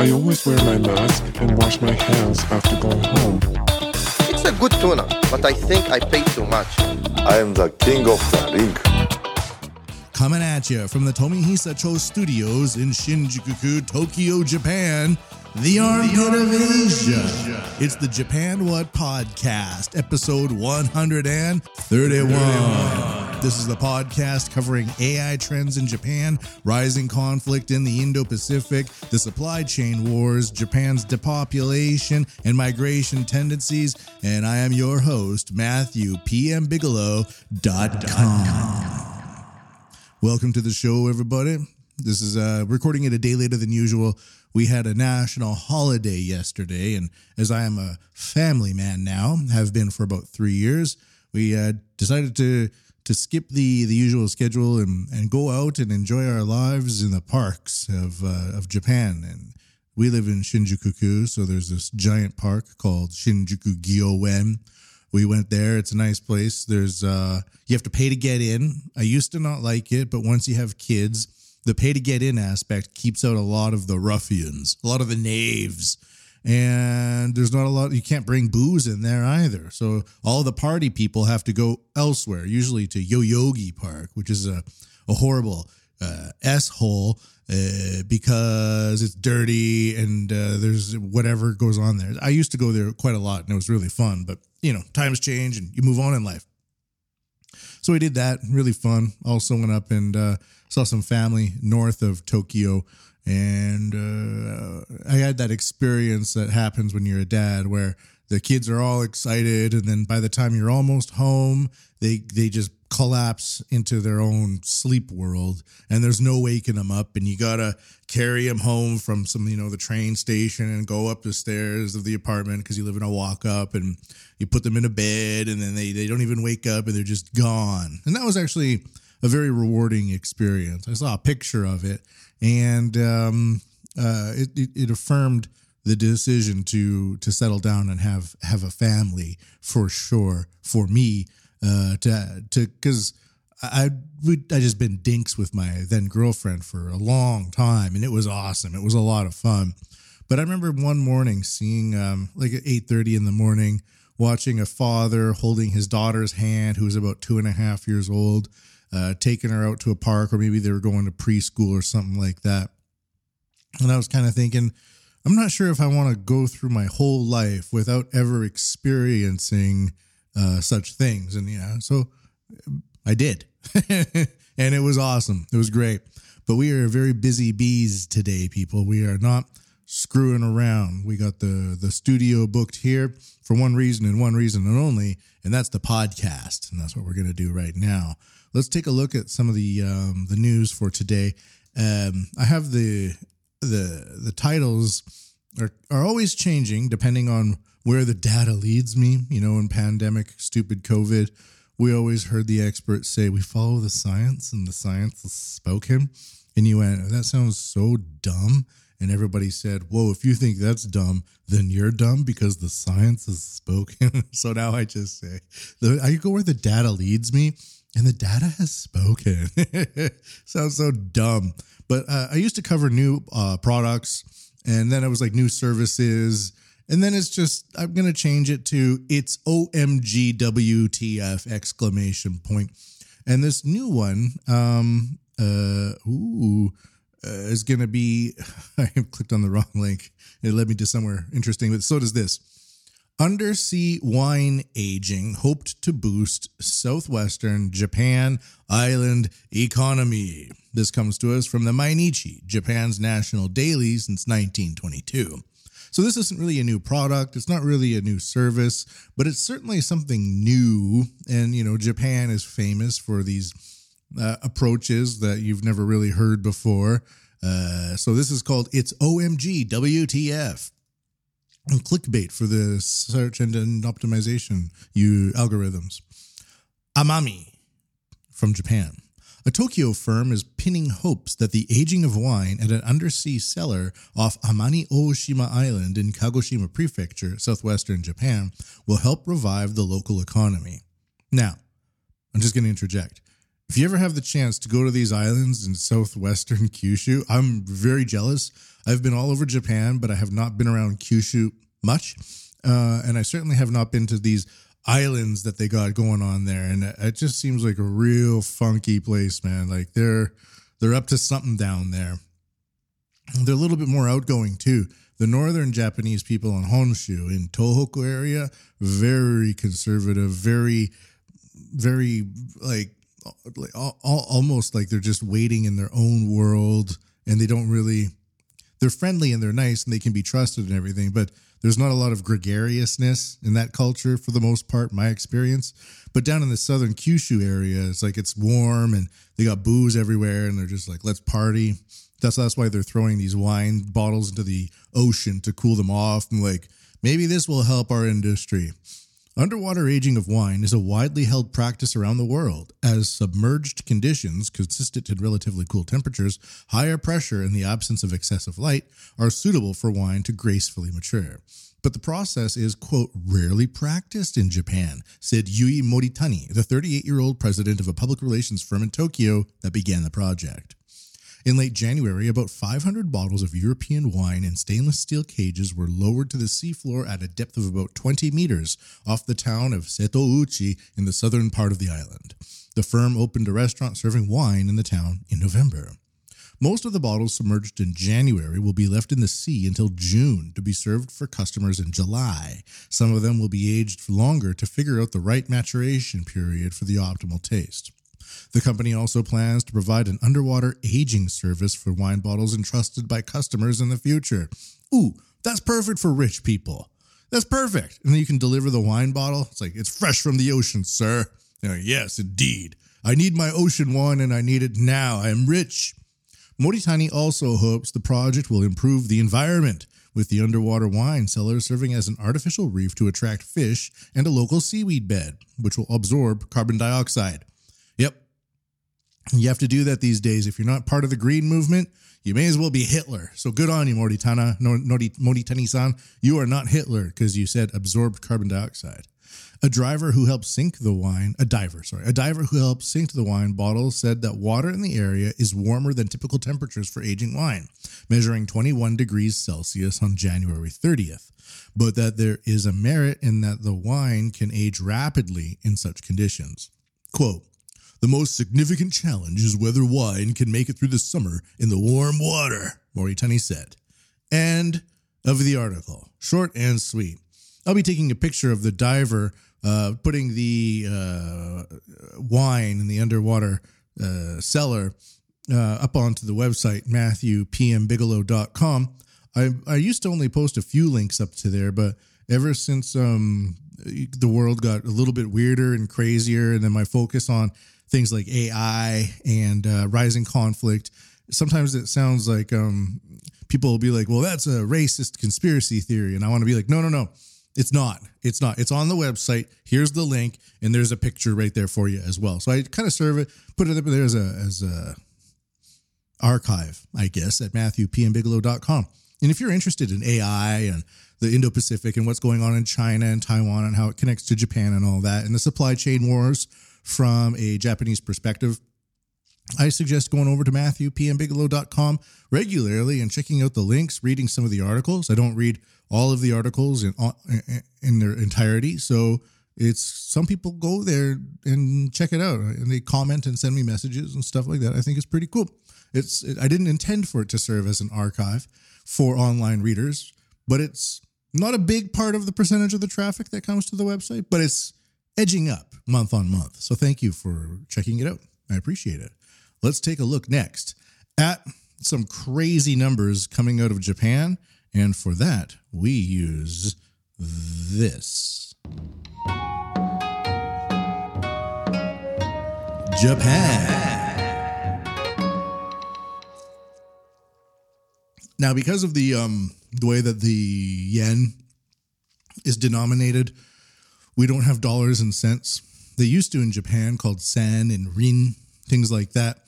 I always wear my mask and wash my hands after going home. It's a good tuna, but I think I paid too much. I am the king of the ring. Coming at you from the Tomihisa Cho Studios in Shinjuku, Tokyo, Japan, the armpit of Asia. It's the Japan Wut Podcast, episode 131. This is the podcast covering AI trends in Japan, rising conflict in the Indo Pacific, the supply chain wars, Japan's depopulation and migration tendencies. And I am your host, Matthew PMBigelow.com. Welcome to the show, everybody. This is uh, recording it a day later than usual. We had a national holiday yesterday, and as I am a family man now, have been for about three years, we uh, decided to to skip the the usual schedule and, and go out and enjoy our lives in the parks of uh, of Japan. And we live in Shinjuku, so there's this giant park called Shinjuku Gyoen. We went there. It's a nice place. There's uh you have to pay to get in. I used to not like it, but once you have kids, the pay to get in aspect keeps out a lot of the ruffians, a lot of the knaves. And there's not a lot you can't bring booze in there either. So all the party people have to go elsewhere, usually to Yoyogi Park, which is a, a horrible uh, S hole uh, because it's dirty and uh, there's whatever goes on there. I used to go there quite a lot and it was really fun, but you know, times change and you move on in life. So we did that, really fun. Also went up and uh, saw some family north of Tokyo, and uh, I had that experience that happens when you're a dad, where the kids are all excited, and then by the time you're almost home, they they just collapse into their own sleep world and there's no waking them up and you gotta carry them home from some you know the train station and go up the stairs of the apartment because you live in a walk up and you put them in a bed and then they, they don't even wake up and they're just gone. And that was actually a very rewarding experience i saw a picture of it and um, uh, it, it, it affirmed the decision to to settle down and have have a family for sure for me uh, to to because I I just been dinks with my then girlfriend for a long time, and it was awesome. It was a lot of fun. But I remember one morning seeing um, like at eight thirty in the morning, watching a father holding his daughter's hand, who was about two and a half years old, uh, taking her out to a park, or maybe they were going to preschool or something like that. And I was kind of thinking, I'm not sure if I want to go through my whole life without ever experiencing uh, such things. And yeah, so I did, and it was awesome. It was great. But we are very busy bees today, people. We are not screwing around. We got the the studio booked here for one reason and one reason and only, and that's the podcast. And that's what we're going to do right now. Let's take a look at some of the um, the news for today. Um, I have the the the titles are are always changing depending on where the data leads me. You know, in pandemic, stupid COVID, we always heard the experts say we follow the science, and the science is spoken. And you went, that sounds so dumb. And everybody said, Whoa, if you think that's dumb, then you're dumb because the science is spoken. so now I just say, I go where the data leads me, and the data has spoken. Sounds so dumb. But uh, I used to cover new uh, products, and then it was like new services. And then it's just, I'm going to change it to it's OMG WTF exclamation point. And this new one, um, uh, ooh, uh, is going to be, I clicked on the wrong link. It led me to somewhere interesting, but so does this. Undersea wine aging hoped to boost southwestern Japan island economy. This comes to us from the Mainichi, Japan's national daily since 1922. So this isn't really a new product. It's not really a new service, but it's certainly something new. And, you know, Japan is famous for these uh, approaches that you've never really heard before. Uh, so this is called It's OMG WTF. And clickbait for the search engine optimization you algorithms. Amami from Japan. A Tokyo firm is pinning hopes that the aging of wine at an undersea cellar off Amami Oshima Island in Kagoshima Prefecture, southwestern Japan, will help revive the local economy. Now, I'm just going to interject. If you ever have the chance to go to these islands in southwestern Kyushu, I'm very jealous. I've been all over Japan, but I have not been around Kyushu much. Uh, and I certainly have not been to these islands that they got going on there. And it just seems like a real funky place, man. Like they're they're up to something down there. They're a little bit more outgoing too. The northern Japanese people in Honshu in Tohoku area, very conservative, very, very like, like al- al- almost like they're just waiting in their own world, and they don't really. They're friendly and they're nice and they can be trusted and everything, but there's not a lot of gregariousness in that culture for the most part, my experience. But down in the southern Kyushu area, it's like it's warm and they got booze everywhere and they're just like, let's party. That's that's why they're throwing these wine bottles into the ocean to cool them off. And like, maybe this will help our industry. Underwater aging of wine is a widely held practice around the world, as submerged conditions, consistent in relatively cool temperatures, higher pressure, and the absence of excessive light, are suitable for wine to gracefully mature. But the process is, quote, rarely practiced in Japan, said Yui Moritani, the 38 year old president of a public relations firm in Tokyo that began the project. In late January, about 500 bottles of European wine in stainless steel cages were lowered to the seafloor at a depth of about 20 meters off the town of Setouchi in the southern part of the island. The firm opened a restaurant serving wine in the town in November. Most of the bottles submerged in January will be left in the sea until June to be served for customers in July. Some of them will be aged longer to figure out the right maturation period for the optimal taste. The company also plans to provide an underwater aging service for wine bottles entrusted by customers in the future. Ooh, that's perfect for rich people. That's perfect. And then you can deliver the wine bottle. It's like, it's fresh from the ocean, sir. Like, yes, indeed. I need my ocean wine and I need it now. I am rich. Moritani also hopes the project will improve the environment, with the underwater wine cellar serving as an artificial reef to attract fish and a local seaweed bed, which will absorb carbon dioxide. You have to do that these days. If you're not part of the green movement, you may as well be Hitler. So good on you, Moritana, Moritani-san. You are not Hitler because you said absorbed carbon dioxide. A driver who helped sink the wine, a diver, sorry, a diver who helped sink the wine bottle said that water in the area is warmer than typical temperatures for aging wine, measuring 21 degrees Celsius on January 30th, but that there is a merit in that the wine can age rapidly in such conditions. Quote, the most significant challenge is whether wine can make it through the summer in the warm water, Moritani said. End of the article. Short and sweet. I'll be taking a picture of the diver uh, putting the uh, wine in the underwater uh, cellar uh, up onto the website, matthewpmbigelow.com. I, I used to only post a few links up to there, but ever since um, the world got a little bit weirder and crazier, and then my focus on things like AI and uh, rising conflict. Sometimes it sounds like um, people will be like, well, that's a racist conspiracy theory. And I want to be like, no, no, no, it's not. It's not. It's on the website. Here's the link, and there's a picture right there for you as well. So I kind of serve it, put it up there as a, as a archive, I guess, at matthewpmbigelow.com. And if you're interested in AI and the Indo Pacific and what's going on in China and Taiwan and how it connects to Japan and all that, and the supply chain wars, from a Japanese perspective, I suggest going over to MatthewPMBigelow.com regularly and checking out the links, reading some of the articles. I don't read all of the articles in, in their entirety. So it's some people go there and check it out and they comment and send me messages and stuff like that. I think it's pretty cool. It's it, I didn't intend for it to serve as an archive for online readers, but it's not a big part of the percentage of the traffic that comes to the website, but it's edging up month on month. So thank you for checking it out. I appreciate it. Let's take a look next at some crazy numbers coming out of Japan. And for that, we use this Japan. Now, because of the um, the way that the yen is denominated, we don't have dollars and cents. They used to in Japan called sen and rin, things like that.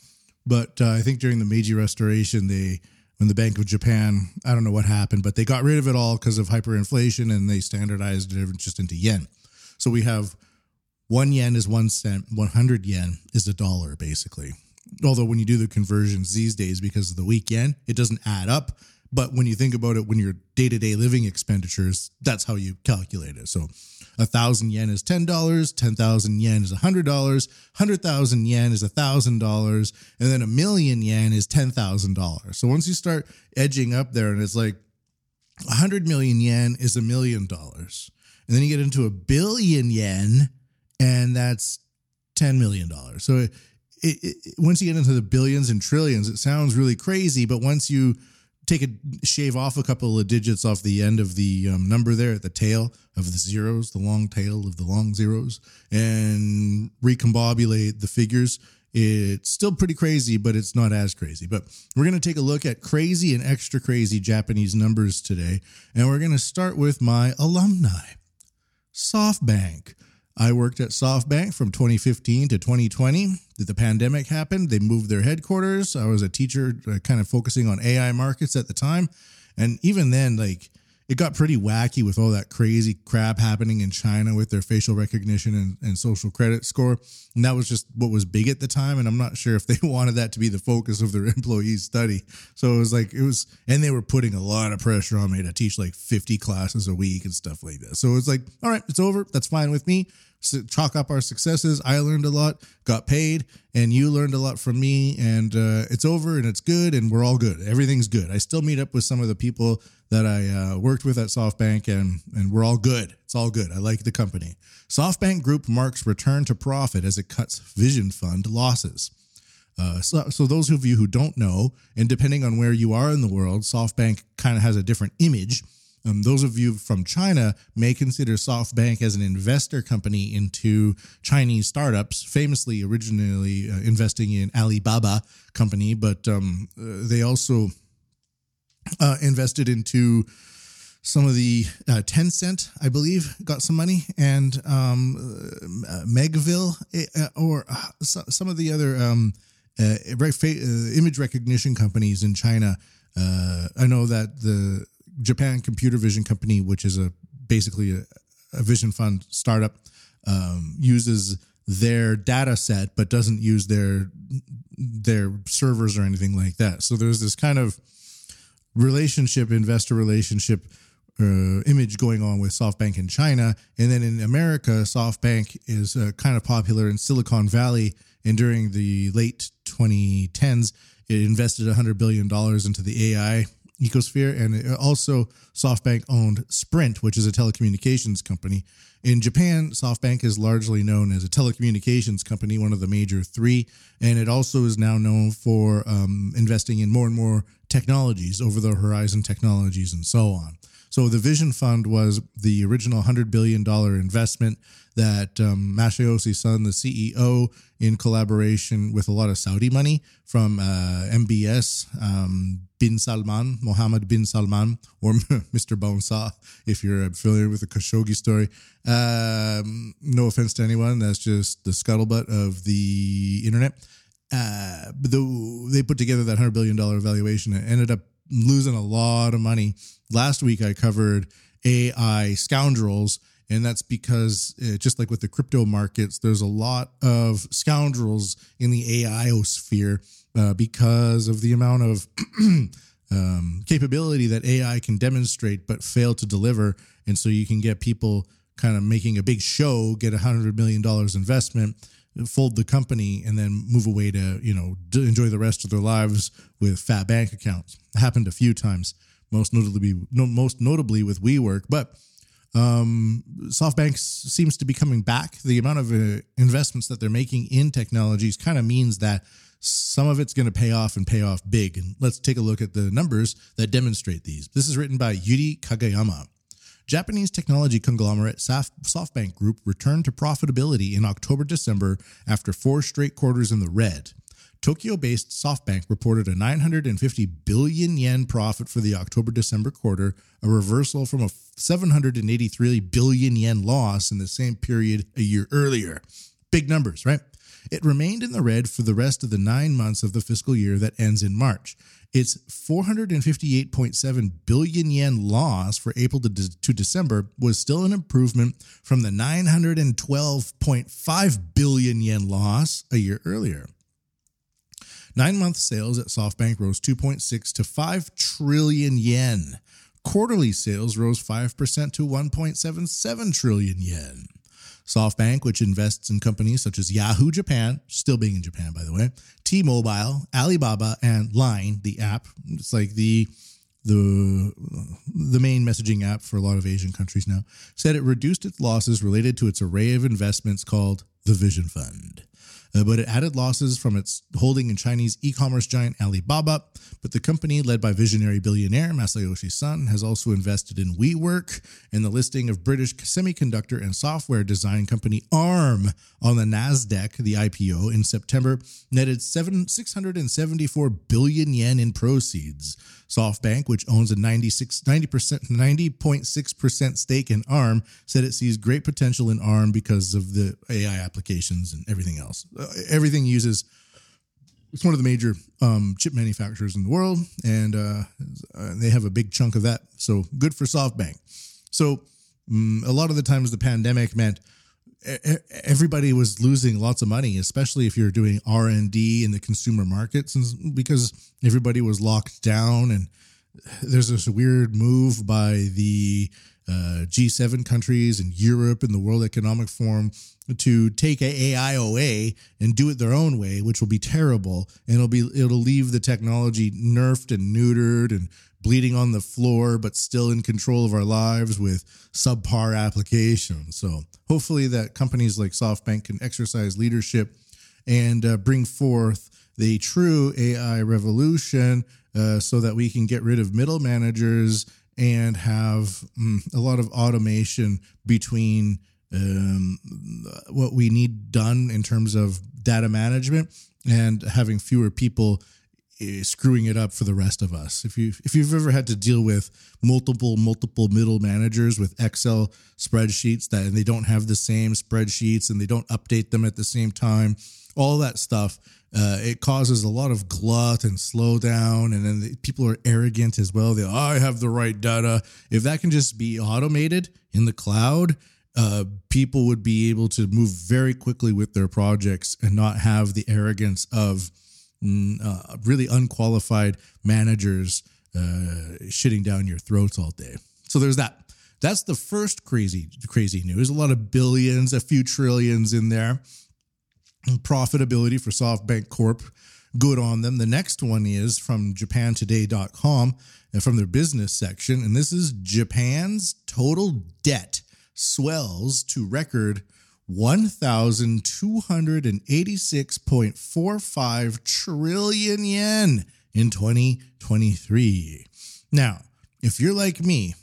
But uh, I think during the Meiji Restoration, they when the Bank of Japan, I don't know what happened, but they got rid of it all because of hyperinflation and they standardized it just into yen. So we have one yen is one cent, 100 yen is a dollar, basically. Although when you do the conversions these days, because of the weak yen, it doesn't add up. But when you think about it, when your day to day living expenditures, that's how you calculate it. So a thousand yen is ten dollars, ten thousand yen is a hundred dollars, hundred thousand yen is a thousand dollars, and then a million yen is ten thousand dollars. So once you start edging up there, and it's like a hundred million yen is a million dollars, and then you get into a billion yen, and that's ten million dollars. So it, it, it, once you get into the billions and trillions, it sounds really crazy, but once you take a shave off a couple of digits off the end of the um, number there at the tail of the zeros, the long tail of the long zeros, and recombobulate the figures. It's still pretty crazy, but it's not as crazy. But we're going to take a look at crazy and extra crazy Japanese numbers today. And we're going to start with my alumni, SoftBank. I worked at SoftBank from 2015 to 2020. The pandemic happened. They moved their headquarters. I was a teacher, uh, kind of focusing on AI markets at the time. And even then, like, it got pretty wacky with all that crazy crap happening in China with their facial recognition and, and social credit score. And that was just what was big at the time. And I'm not sure if they wanted that to be the focus of their employees' study. So it was like, it was, and they were putting a lot of pressure on me to teach like 50 classes a week and stuff like that. So it was like, all right, it's over. That's fine with me chalk up our successes. I learned a lot, got paid, and you learned a lot from me. And uh, it's over and it's good, and we're all good. Everything's good. I still meet up with some of the people that I uh, worked with at SoftBank, and and we're all good. It's all good. I like the company. SoftBank Group marks return to profit as it cuts Vision Fund losses. Uh, so, so those of you who don't know, and depending on where you are in the world, SoftBank kind of has a different image um, those of you from China may consider SoftBank as an investor company into Chinese startups, famously originally uh, investing in Alibaba company, but um, uh, they also uh, invested into some of the uh, Tencent, I believe, got some money, and um, uh, Megvii, uh, or uh, some of the other um, uh, image recognition companies in China. I know that the Japan Computer Vision Company, which is a basically a, a vision fund startup, um, uses their data set but doesn't use their their servers or anything like that. So there's this kind of relationship, investor relationship uh, image going on with SoftBank in China, and then in America, SoftBank is uh, kind of popular in Silicon Valley. And during the late 2010s, it invested 100 billion dollars into the AI ecosphere. And also, SoftBank owned Sprint, which is a telecommunications company. In Japan, SoftBank is largely known as a telecommunications company, one of the major three. And it also is now known for um, investing in more and more technologies, over the horizon technologies, and so on. So the Vision Fund was the original $100 billion investment that um, Masayoshi Son, the CEO, in collaboration with a lot of Saudi money from uh, MBS, um, bin Salman, Mohammed bin Salman, or Mr. Bonesaw, if you're familiar with the Khashoggi story. Um, no offense to anyone, that's just the scuttlebutt of the internet. Uh, the, they put together that $100 billion valuation and ended up losing a lot of money. Last week, I covered AI scoundrels, and that's because uh, just like with the crypto markets, there's a lot of scoundrels in the AI sphere uh, because of the amount of um, capability that AI can demonstrate but fail to deliver. And so you can get people kind of making a big show, get a $100 million investment fold the company and then move away to you know enjoy the rest of their lives with fat bank accounts. Happened a few times, most notably most notably with WeWork, but um, SoftBank seems to be coming back. The amount of uh, investments that they're making in technologies kind of means that some of it's going to pay off and pay off big. And let's take a look at the numbers that demonstrate these. This is written by Yuri Kageyama. Japanese technology conglomerate SoftBank Group returned to profitability in October December after four straight quarters in the red. Tokyo based SoftBank reported a 950 billion yen profit for the October December quarter, a reversal from a 783 billion yen loss in the same period a year earlier. Big numbers, right? it remained in the red for the rest of the nine months of the fiscal year that ends in March. Its 458.7 billion yen loss for April to, de- to December was still an improvement from the 912.5 billion yen loss a year earlier. Nine month sales at SoftBank rose 2.6 to 5 trillion yen. Quarterly sales rose 5% to 1.77 trillion yen. SoftBank, which invests in companies such as Yahoo Japan, still being in Japan, by the way, T Mobile, Alibaba, and Line, the app. It's like the the the main messaging app for a lot of Asian countries now, said it reduced its losses related to its array of investments called the Vision Fund. Uh, but it added losses from its holding in Chinese e-commerce giant Alibaba. But the company, led by visionary billionaire Masayoshi Son, has also invested in WeWork and the listing of British semiconductor and software design company ARM on the Nasdaq. The IPO in September netted seven, 674 billion yen in proceeds. SoftBank, which owns a 96, 90%, 90.6% stake in ARM, said it sees great potential in ARM because of the AI applications and everything else. Uh, everything uses, it's one of the major um, chip manufacturers in the world, and uh, they have a big chunk of that. So good for SoftBank. So um, a lot of the times the pandemic meant everybody was losing lots of money especially if you're doing r&d in the consumer markets and because everybody was locked down and there's this weird move by the uh, G7 countries and Europe and the World Economic Forum to take AI away and do it their own way, which will be terrible, and it'll be it'll leave the technology nerfed and neutered and bleeding on the floor, but still in control of our lives with subpar applications. So hopefully that companies like SoftBank can exercise leadership and uh, bring forth the true AI revolution uh, so that we can get rid of middle managers and have mm, a lot of automation between um, what we need done in terms of data management and having fewer people eh, screwing it up for the rest of us. If you if you've ever had to deal with multiple multiple middle managers with Excel spreadsheets that and they don't have the same spreadsheets and they don't update them at the same time, all that stuff uh, it causes a lot of glut and slowdown, and then the, people are arrogant as well. They, I have the right data. If that can just be automated in the cloud, uh, people would be able to move very quickly with their projects and not have the arrogance of mm, uh, really unqualified managers uh, shitting down your throats all day. So there's that. That's the first crazy, crazy news. A lot of billions, a few trillions in there profitability for SoftBank Corp. Good on them. The next one is from japantoday.com and uh, from their business section. And this is Japan's total debt swells to record 1,286.45 trillion yen in 2023. Now, if you're like me,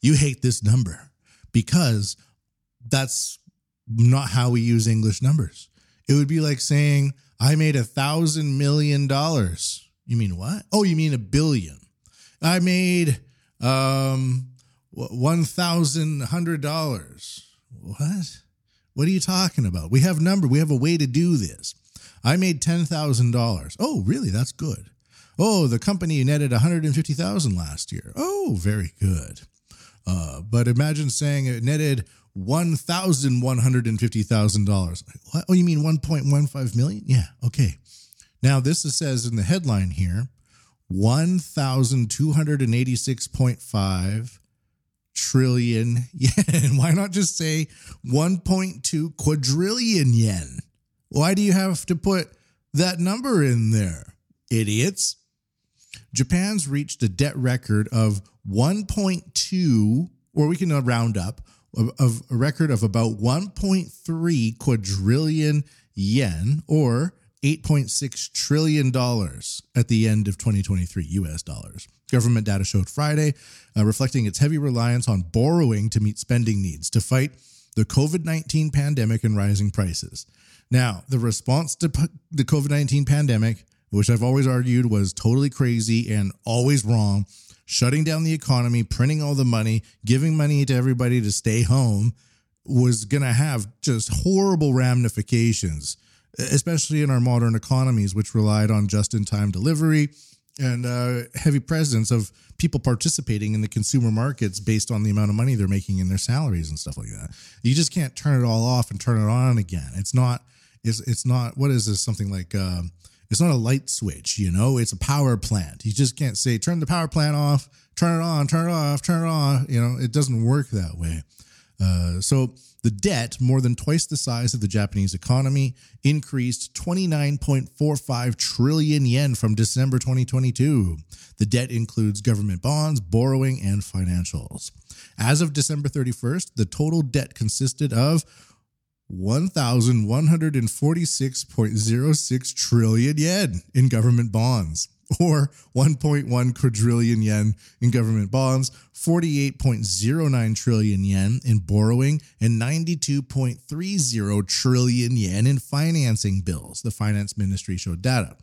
you hate this number because that's not how we use English numbers. It would be like saying, I made a thousand million dollars. You mean what? Oh, you mean a billion. I made um one thousand hundred dollars. What? What are you talking about? We have number. We have a way to do this. I made ten thousand dollars. Oh, really? That's good. Oh, the company netted one hundred and fifty thousand last year. Oh, very good. Uh, but imagine saying it netted one thousand one hundred and fifty thousand dollars. What? Oh, you mean one point one five million? Yeah. Okay. Now this says in the headline here, one thousand two hundred and eighty six point five trillion yen. Why not just say one point two quadrillion yen? Why do you have to put that number in there, idiots? Japan's reached a debt record of 1.2, or we can uh, round up, of, a record of about 1.3 quadrillion yen or 8.6 trillion dollars at the end of 2023 US dollars. Government data showed Friday, uh, reflecting its heavy reliance on borrowing to meet spending needs to fight the COVID 19 pandemic and rising prices. Now, the response to the COVID 19 pandemic, which I've always argued was totally crazy and always wrong, shutting down the economy, printing all the money, giving money to everybody to stay home was going to have just horrible ramifications especially in our modern economies, which relied on just in time delivery and uh, heavy presence of people participating in the consumer markets based on the amount of money they're making in their salaries and stuff like that. You just can't turn it all off and turn it on again. It's not. It's it's not. What is this? Something like. Um, it's not a light switch, you know. It's a power plant. You just can't say turn the power plant off, turn it on, turn it off, turn it on. You know, it doesn't work that way. Uh, so the debt, more than twice the size of the Japanese economy, increased 29.45 trillion yen from December 2022. The debt includes government bonds, borrowing, and financials. As of December 31st, the total debt consisted of 1,146.06 trillion yen in government bonds, or 1.1 quadrillion yen in government bonds, 48.09 trillion yen in borrowing, and 92.30 trillion yen in financing bills, the finance ministry showed data.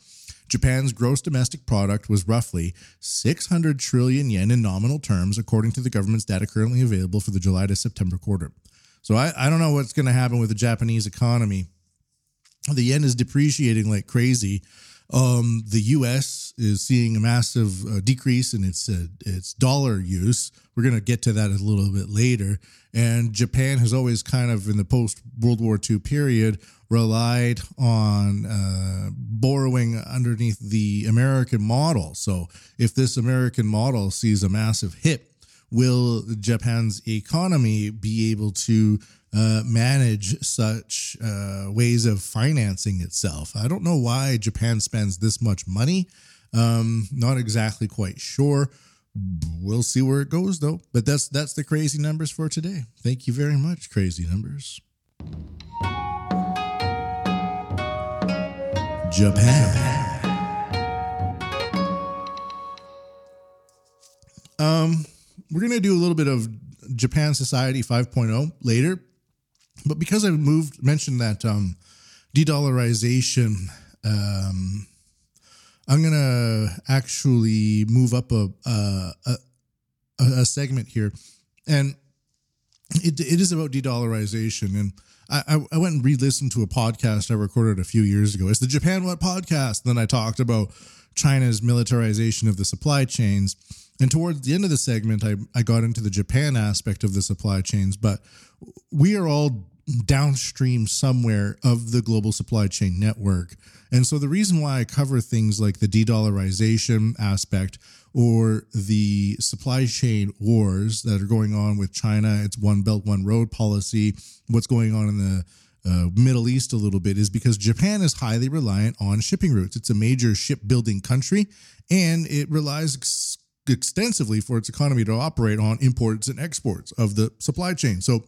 Japan's gross domestic product was roughly 600 trillion yen in nominal terms, according to the government's data currently available for the July to September quarter. So I, I don't know what's going to happen with the Japanese economy. The yen is depreciating like crazy. Um, the U.S. is seeing a massive uh, decrease in its uh, its dollar use. We're going to get to that a little bit later. And Japan has always kind of, in the post World War II period, relied on uh, borrowing underneath the American model. So if this American model sees a massive hit, will Japan's economy be able to uh, manage such uh, ways of financing itself? I don't know why Japan spends this much money. Um, not exactly quite sure. We'll see where it goes though. But that's that's the crazy numbers for today. Thank you very much, crazy numbers. Japan. Um, we're going to do a little bit of Japan Society 5.0 later, but because I moved mentioned that um, de-dollarization, um, I'm going to actually move up a, a, a a segment here, and it, it is about de-dollarization and. I, I went and re-listened to a podcast I recorded a few years ago. It's the Japan Wut podcast. And then I talked about China's militarization of the supply chains. And towards the end of the segment, I, I got into the Japan aspect of the supply chains, but we are all downstream somewhere of the global supply chain network. And so the reason why I cover things like the de dollarization aspect or the supply chain wars that are going on with China, its one belt, one road policy, what's going on in the uh, Middle East a little bit is because Japan is highly reliant on shipping routes. It's a major shipbuilding country and it relies extensively for its economy to operate on imports and exports of the supply chain. So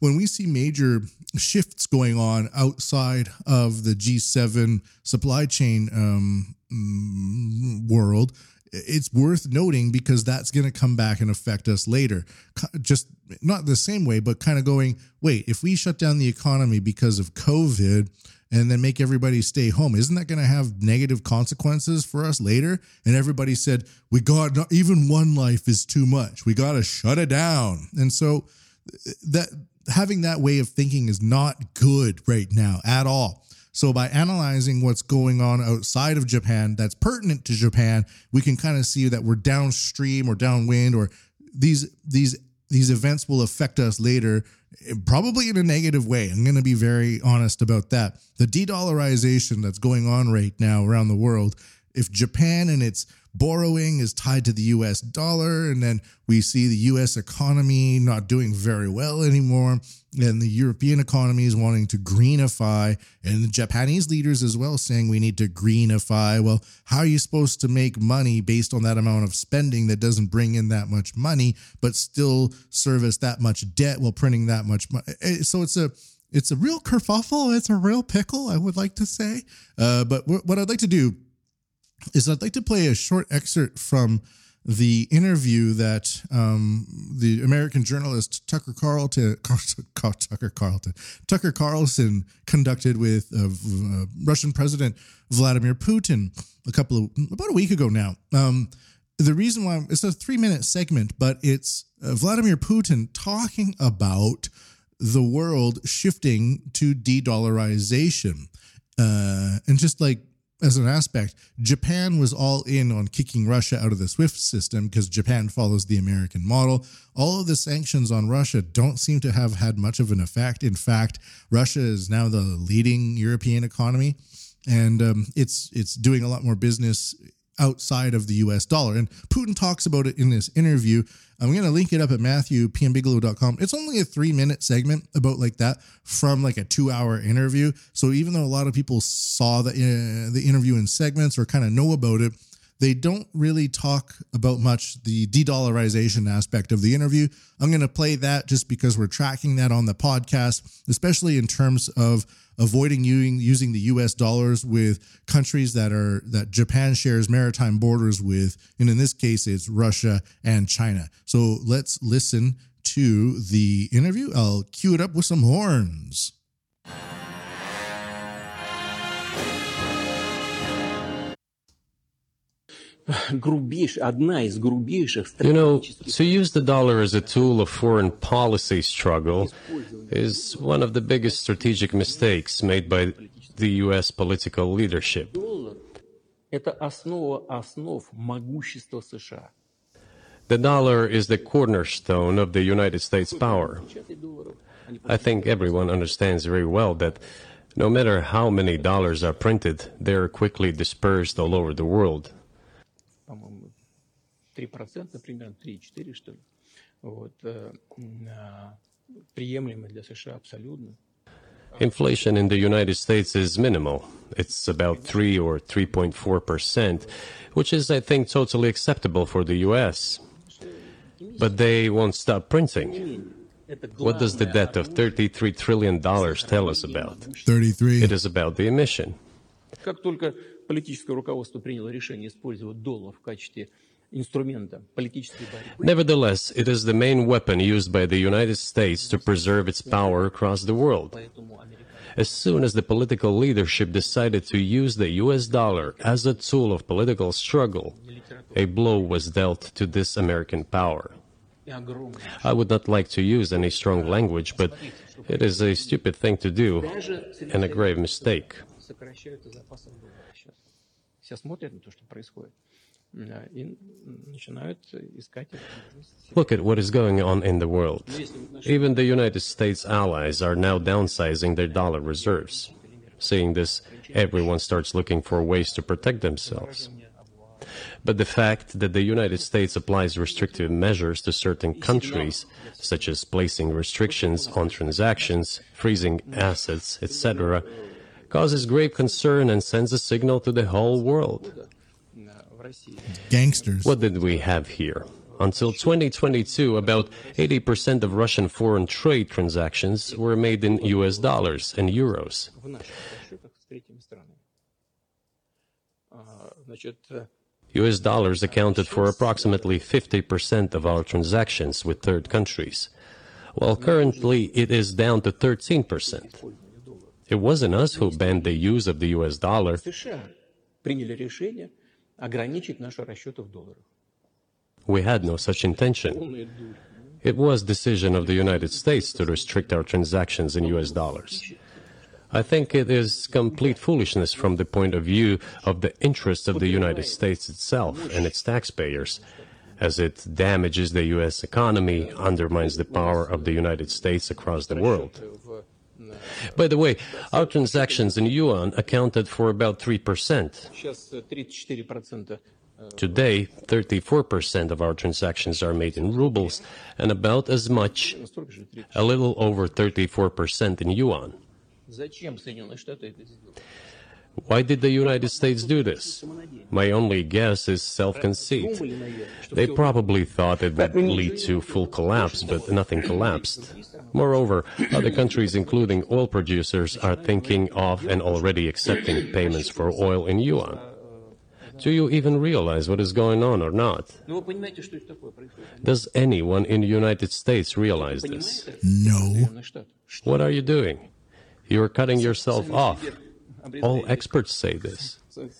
when we see major shifts going on outside of the G7 supply chain um, mm, world, it's worth noting because that's going to come back and affect us later. Just not the same way, but kind of going, wait, if we shut down the economy because of COVID and then make everybody stay home, isn't that going to have negative consequences for us later? And everybody said, we got not even one life is too much. We got to shut it down. And so that having that way of thinking is not good right now at all. So by analyzing what's going on outside of Japan that's pertinent to Japan, we can kind of see that we're downstream or downwind or these these these events will affect us later probably in a negative way. I'm going to be very honest about that. The de-dollarization that's going on right now around the world, if Japan and its borrowing is tied to the US dollar. And then we see the US economy not doing very well anymore. And the European economy is wanting to greenify, and the Japanese leaders as well saying we need to greenify. Well, how are you supposed to make money based on that amount of spending that doesn't bring in that much money, but still service that much debt while printing that much money? Eh, so it's a it's a real kerfuffle. It's a real pickle, I would like to say. Uh, but what I'd like to do is I'd like to play a short excerpt from the interview that um, the American journalist Tucker Carlton, Tucker Carlton, Tucker Carlson conducted with uh, uh, Russian President Vladimir Putin a couple of about a week ago now. Um, the reason why it's a three minute segment, but it's uh, Vladimir Putin talking about the world shifting to de dollarization uh, and just like as an aspect, Japan was all in on kicking Russia out of the SWIFT system because Japan follows the American model. All of the sanctions on Russia don't seem to have had much of an effect. In fact, Russia is now the leading European economy, and um, it's it's doing a lot more business outside of the US dollar. And Putin talks about it in this interview. I'm going to link it up at matthewpmbigelow.com. It's only a three minute segment about like that from like a two hour interview. So even though a lot of people saw the, uh, the interview in segments or kind of know about it, they don't really talk about much the de-dollarization aspect of the interview. I'm going to play that just because we're tracking that on the podcast, especially in terms of avoiding using the US dollars with countries that are that Japan shares maritime borders with and in this case it's Russia and China. So let's listen to the interview. I'll cue it up with some horns. You know, to use the dollar as a tool of foreign policy struggle is one of the biggest strategic mistakes made by the US political leadership. The dollar is the cornerstone of the United States power. I think everyone understands very well that no matter how many dollars are printed, they are quickly dispersed all over the world. По-моему, 3%, примерно 3-4, что ли. Вот, э, а, приемлемо для США абсолютно. Inflation in the United States is minimal. It's about 3 or 3.4%, which is, I think, totally acceptable for the US. But they won't stop printing. Это What does the debt of $33 trillion tell us about? 33. It is about the emission. Как только политическое руководство приняло решение использовать доллар в качестве Nevertheless, it is the main weapon used by the United States to preserve its power across the world. As soon as the political leadership decided to use the US dollar as a tool of political struggle, a blow was dealt to this American power. I would not like to use any strong language, but it is a stupid thing to do and a grave mistake. Look at what is going on in the world. Even the United States allies are now downsizing their dollar reserves. Seeing this, everyone starts looking for ways to protect themselves. But the fact that the United States applies restrictive measures to certain countries, such as placing restrictions on transactions, freezing assets, etc., causes grave concern and sends a signal to the whole world. Gangsters. What did we have here? Until 2022, about 80% of Russian foreign trade transactions were made in US dollars and euros. US dollars accounted for approximately 50% of our transactions with third countries, while currently it is down to 13%. It wasn't us who banned the use of the US dollar США приняли решение ограничить наши расчеты в долларах. We had no such intention. Полная дурь. It was decision of the United States to restrict our transactions in US dollars. I think it is complete foolishness from the point of view of the interests of the United States itself and its taxpayers, as it damages the US economy, undermines the power of the United States across the world. By the way, our transactions in yuan accounted for about 3%. Today, 34% of our transactions are made in rubles and about as much, a little over 34% in yuan. Why did the United States do this? My only guess is self-conceit. They probably thought it would lead to full collapse, but nothing collapsed. Moreover, other countries, including oil producers, are thinking of and already accepting payments for oil in yuan. Do you even realize what is going on or not? Does anyone in the United States realize this? No. What are you doing? You are cutting yourself off. All experts say this.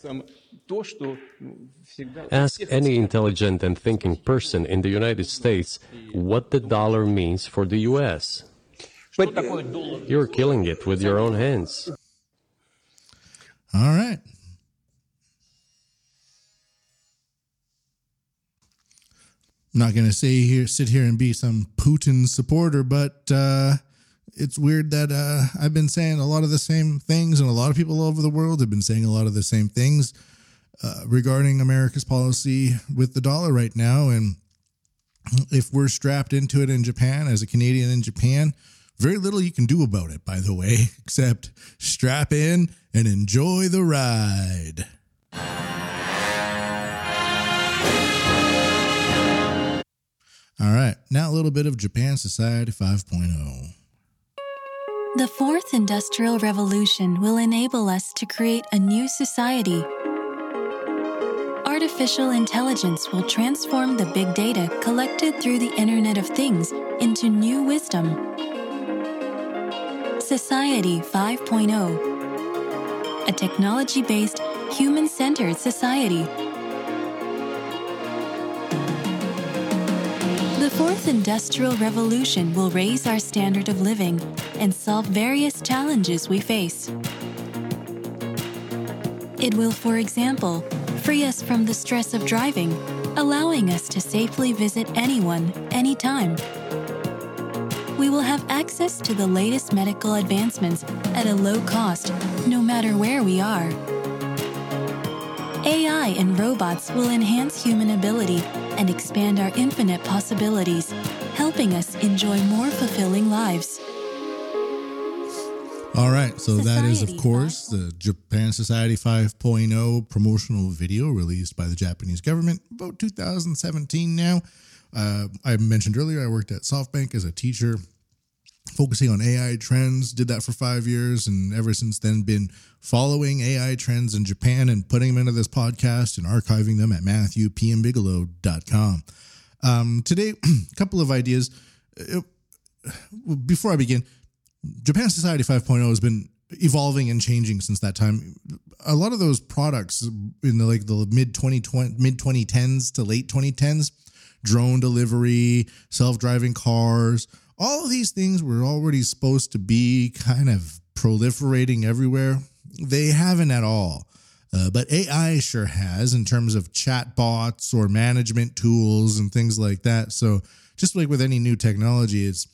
Ask any intelligent and thinking person in the United States what the dollar means for the US. But you're killing it with your own hands. All right. I'm not going to say here, sit here and be some Putin supporter, but uh, it's weird that uh, I've been saying a lot of the same things, and a lot of people all over the world have been saying a lot of the same things uh, regarding America's policy with the dollar right now. And if we're strapped into it in Japan, as a Canadian in Japan, very little you can do about it, by the way, except strap in and enjoy the ride. All right, now a little bit of Japan Society oh. 5.0. The fourth industrial revolution will enable us to create a new society. Artificial intelligence will transform the big data collected through the Internet of Things into new wisdom. Society 5.0 A technology based, human centered society. The fourth industrial revolution will raise our standard of living and solve various challenges we face. It will, for example, free us from the stress of driving, allowing us to safely visit anyone, anytime. We will have access to the latest medical advancements at a low cost, no matter where we are. AI and robots will enhance human ability and expand our infinite possibilities, helping us enjoy more fulfilling lives. All right, so that is, of Society course, the Japan Society 5.0 promotional video released by the Japanese government about 2017 now. Uh, I mentioned earlier I worked at SoftBank as a teacher, focusing on AI trends. Did that for five years, and ever since then, been following AI trends in Japan and putting them into this podcast and archiving them at MatthewPMBigelow.com. Um, today, a couple of ideas. Uh, before I begin, Japan Society 5.0 has been evolving and changing since that time. A lot of those products in the like the mid 2020 mid 2010s to late 2010s, drone delivery, self-driving cars, all these things were already supposed to be kind of proliferating everywhere. They haven't at all. Uh, but AI sure has in terms of chat bots or management tools and things like that. So just like with any new technology, it's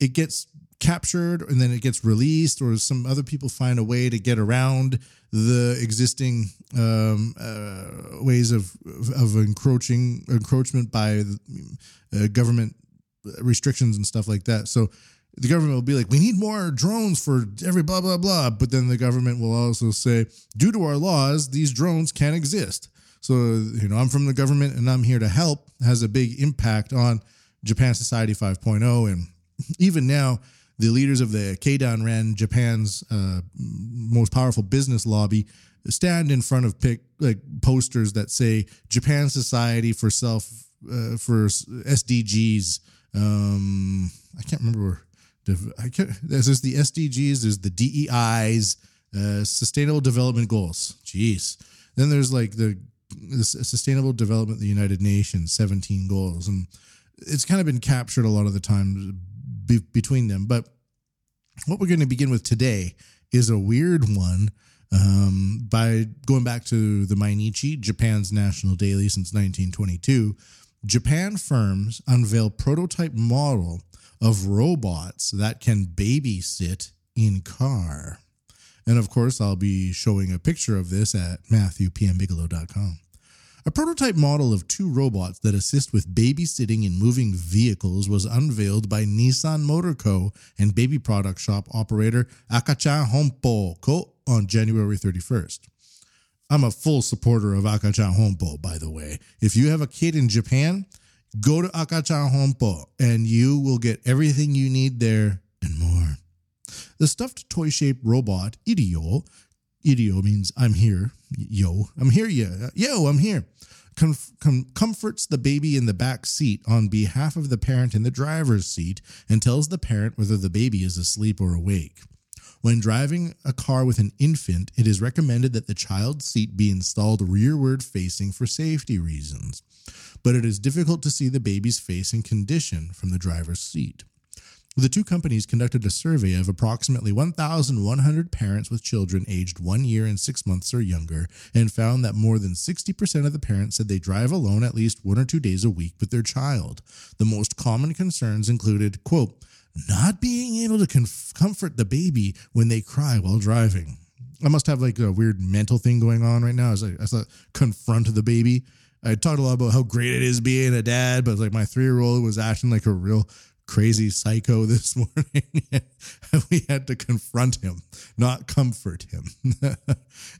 it gets captured and then it gets released or some other people find a way to get around the existing um, uh, ways of of encroaching encroachment by uh, government restrictions and stuff like that. So the government will be like we need more drones for every blah blah blah. But then the government will also say due to our laws these drones can't exist. So you know i'm from the government and i'm here to help has a big impact on japan society 5.0 and even now, the leaders of the Keidanren, Japan's uh, most powerful business lobby, stand in front of like posters that say Japan Society for Self uh, for SDGs. Um, I can't remember. I can't. The SDGs. There's the DEIs, uh, Sustainable Development Goals. Jeez. Then there's like the, the Sustainable Development of the United Nations, 17 goals, and it's kind of been captured a lot of the time be- between them. But what we're going to begin with today is a weird one um, by going back to the Mainichi, Japan's national daily since 1922. Japan firms unveil prototype model of robots that can babysit in car. And of course, I'll be showing a picture of this at MatthewPMBigelow.com. A prototype model of two robots that assist with babysitting in moving vehicles was unveiled by Nissan Motor Co. and baby product shop operator Akachan Honpo Co. on January 31st. I'm a full supporter of Akachan Honpo, by the way. If you have a kid in Japan, go to Akachan Honpo and you will get everything you need there and more. The stuffed toy shaped robot, Iruyo, Iruyo means I'm here, yo, I'm here, yeah, yo, I'm here, com- com- comforts the baby in the back seat on behalf of the parent in the driver's seat and tells the parent whether the baby is asleep or awake. When driving a car with an infant, it is recommended that the child's seat be installed rearward facing for safety reasons, but it is difficult to see the baby's face and condition from the driver's seat. The two companies conducted a survey of approximately 1,100 parents with children aged one year and six months or younger and found that more than 60% of the parents said they drive alone at least one or two days a week with their child. The most common concerns included, quote, not being able to conf- comfort the baby when they cry while driving. I must have like a weird mental thing going on right now as I, as I confront the baby. I talked a lot about how great it is being a dad, but like my three year old was acting like a real crazy psycho this morning. we had to confront him, not comfort him.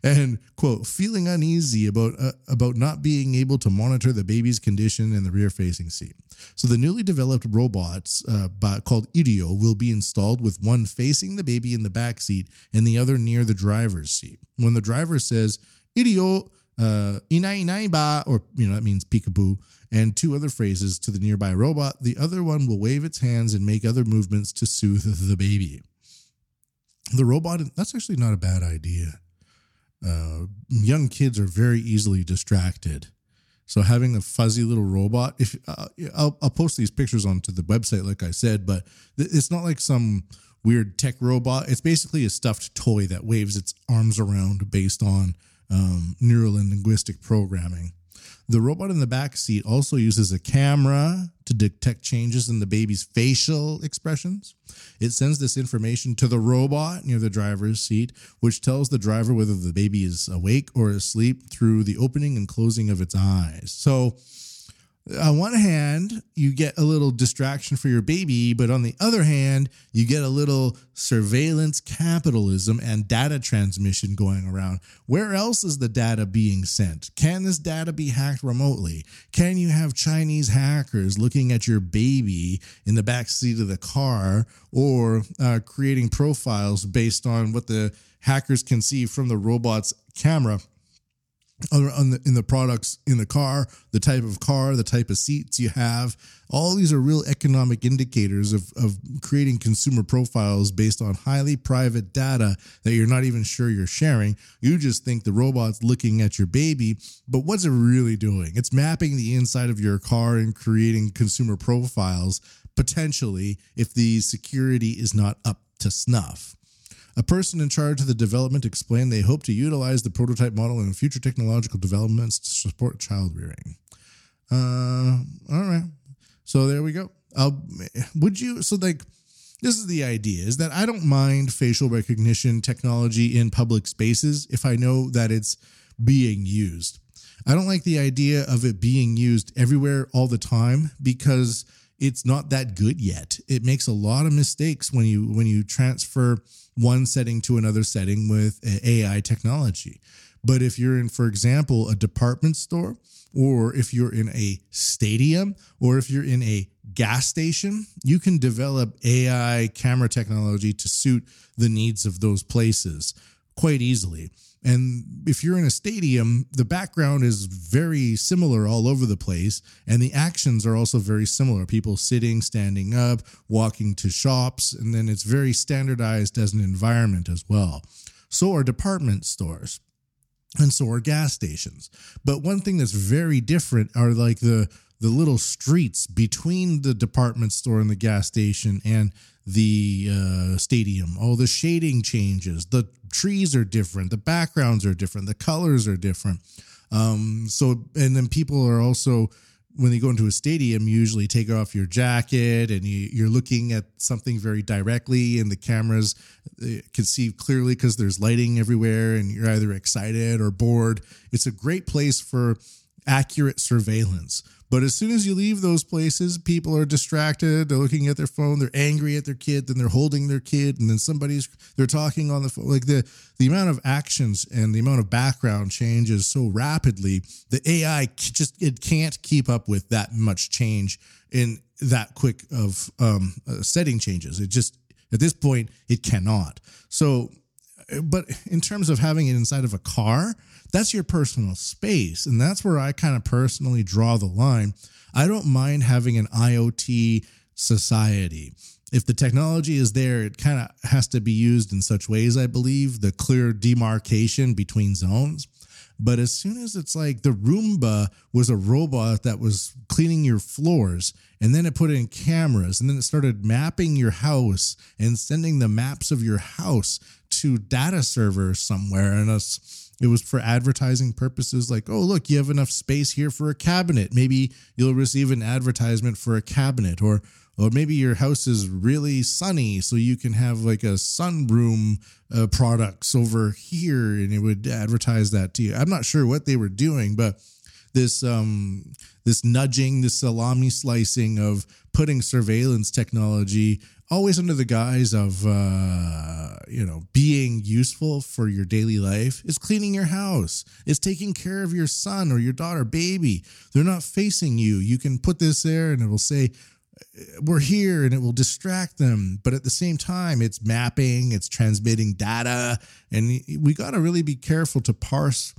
and quote, feeling uneasy about uh, about not being able to monitor the baby's condition in the rear facing seat. So the newly developed robots uh, by, called Iruyo will be installed with one facing the baby in the back seat and the other near the driver's seat. When the driver says Iruyo uh, inai inai ba, or you know that means peekaboo, and two other phrases to the nearby robot. The other one will wave its hands and make other movements to soothe the baby. The robot, that's actually not a bad idea. Uh, young kids are very easily distracted. So having a fuzzy little robot, if uh, I'll, I'll post these pictures onto the website, like I said, but it's not like some weird tech robot. It's basically a stuffed toy that waves its arms around based on um, neural and linguistic programming. The robot in the back seat also uses a camera to detect changes in the baby's facial expressions. It sends this information to the robot near the driver's seat, which tells the driver whether the baby is awake or asleep through the opening and closing of its eyes. So, on one hand, you get a little distraction for your baby, but on the other hand, you get a little surveillance capitalism and data transmission going around. Where else is the data being sent? Can this data be hacked remotely? Can you have Chinese hackers looking at your baby in the back seat of the car or uh, creating profiles based on what the hackers can see from the robot's camera? On the, in the products in the car, the type of car, the type of seats you have. All these are real economic indicators of, of creating consumer profiles based on highly private data that you're not even sure you're sharing. You just think the robot's looking at your baby, but what's it really doing? It's mapping the inside of your car and creating consumer profiles potentially if the security is not up to snuff. A person in charge of the development explained they hope to utilize the prototype model in future technological developments to support child rearing. Uh, all right. So there we go. I'll, would you, so like, this is the idea is that I don't mind facial recognition technology in public spaces if I know that it's being used. I don't like the idea of it being used everywhere all the time because it's not that good yet. It makes a lot of mistakes when you when you transfer one setting to another setting with AI technology. But if you're in, for example, a department store, or if you're in a stadium, or if you're in a gas station, you can develop AI camera technology to suit the needs of those places quite easily. And if you're in a stadium, the background is very similar all over the place. And the actions are also very similar people sitting, standing up, walking to shops. And then it's very standardized as an environment as well. So are department stores. And so are gas stations. But one thing that's very different are like the the little streets between the department store and the gas station and the uh, stadium. Oh, the shading changes. The trees are different. The backgrounds are different. The colors are different. Um, so, and then people are also, when they go into a stadium, you usually take off your jacket and you, are looking at something very directly, and the cameras uh, can see clearly because there's lighting everywhere, and you're either excited or bored. It's a great place for accurate surveillance but as soon as you leave those places, people are distracted. They're looking at their phone. They're angry at their kid. Then they're holding their kid, and then somebody's they're talking on the phone. Like the the amount of actions and the amount of background changes so rapidly. The AI just it can't keep up with that much change in that quick of um, uh, setting changes. It just at this point it cannot. So, but in terms of having it inside of a car that's your personal space. And that's where I kind of personally draw the line. I don't mind having an IoT society. If the technology is there, it kind of has to be used in such ways, I believe, the clear demarcation between zones. But as soon as it's like the Roomba was a robot that was cleaning your floors, and then it put in cameras, and then it started mapping your house and sending the maps of your house to data servers somewhere, and us. It was for advertising purposes, like, oh, look, you have enough space here for a cabinet. Maybe you'll receive an advertisement for a cabinet, or or maybe your house is really sunny, so you can have like a sunroom uh, products over here, and it would advertise that to you. I'm not sure what they were doing, but this um this nudging, this salami slicing of putting surveillance technology always under the guise of uh, you know being useful for your daily life is cleaning your house is taking care of your son or your daughter baby. They're not facing you. You can put this there and it will say we're here and it will distract them. But at the same time it's mapping it's transmitting data and we got to really be careful to parse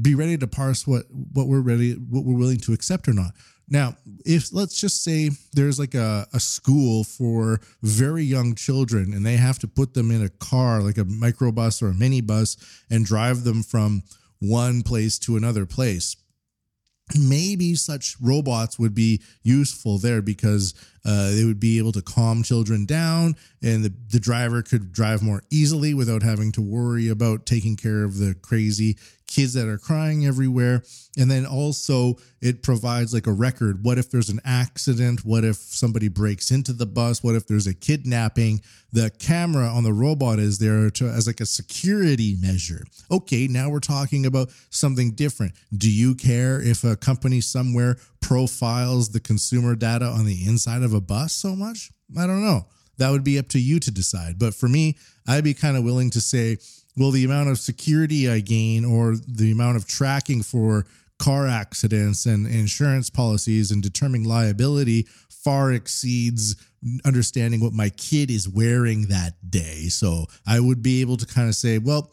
be ready to parse what what we're ready what we're willing to accept or not. Now if let's just say there's like a, a school for very young children and they have to put them in a car like a microbus or a minibus and drive them from one place to another place maybe such robots would be useful there because uh, they would be able to calm children down and the, the driver could drive more easily without having to worry about taking care of the crazy kids that are crying everywhere. And then also it provides like a record. What if there's an accident? What if somebody breaks into the bus? What if there's a kidnapping? The camera on the robot is there to, as like a security measure. Okay now we're talking about something different. Do you care if a company somewhere profiles the consumer data on the inside of a bus so much? I don't know. That would be up to you to decide. But for me i'd be kind of willing to say well, the amount of security I gain or the amount of tracking for car accidents and insurance policies and determining liability far exceeds understanding what my kid is wearing that day. So I would be able to kind of say, well,